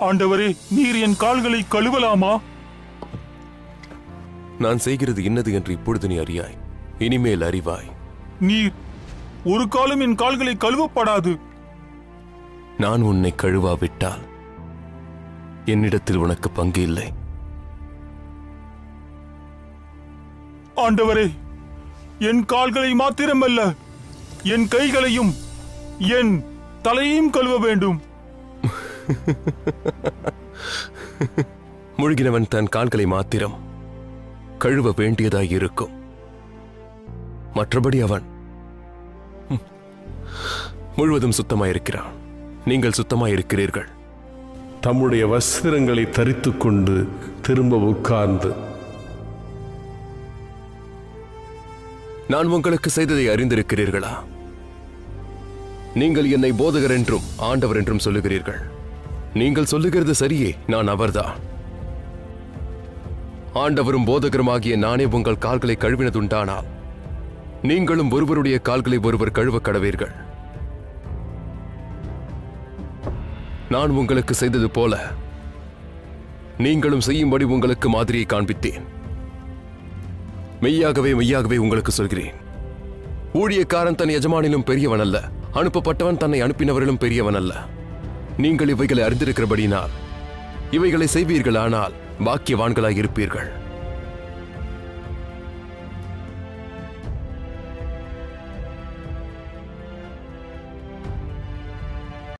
ஆண்டவரே நீர் என் கால்களை கழுவலாமா? நான் செய்கிறது இன்னது என்று இப்பொழுது நீ அறியாய். இனிமேல் அறிவாய். நீர் ஒரு காலம் என் கால்களை கழுவப்படாது. நான் உன்னை கழுவாவிட்டால் என்னிடத்தில் உனக்கு பங்கு இல்லை. ஆண்டவரே என் கால்களை மாத்திரமல்ல என் கைகளையும் என் தலையையும் கழுவ வேண்டும். முழுகினவன் தன் கால்களை மாத்திரம் கழுவ வேண்டியதாய் இருக்கும் மற்றபடி அவன் முழுவதும் சுத்தமாயிருக்கிறான். நீங்கள் சுத்தமாயிருக்கிறீர்கள். தம்முடைய வஸ்திரங்களை தரித்துக் கொண்டு திரும்ப உட்கார்ந்து. நான் உங்களுக்கு செய்ததை அறிந்திருக்கிறீர்களா? நீங்கள் என்னை போதகர் என்றும் ஆண்டவர் என்றும் சொல்லுகிறீர்கள். நீங்கள் சொல்லுகிறது சரியே நான் அவர்தான் ஆண்டவரும் போதகருமாகிய நானே உங்கள் கால்களை கழுவினதுண்டானால் நீங்களும் ஒருவருடைய கால்களை ஒருவர் கழுவ கடவீர்கள். நான் உங்களுக்கு செய்தது போல நீங்களும் செய்யும்படி உங்களுக்கு மாதிரியை காண்பித்தேன். மெய்யாகவே மெய்யாகவே உங்களுக்கு சொல்கிறேன். ஊழியக்காரன் தன் எஜமானிலும் பெரியவன் அல்ல அனுப்பப்பட்டவன் தன்னை அனுப்பினவரிலும் பெரியவன் அல்ல நீங்கள் இவைகளை அறிந்திருக்கிறபடினால் இவைகளை செய்வீர்களானால் பாக்கியவான்களாய் இருப்பீர்கள்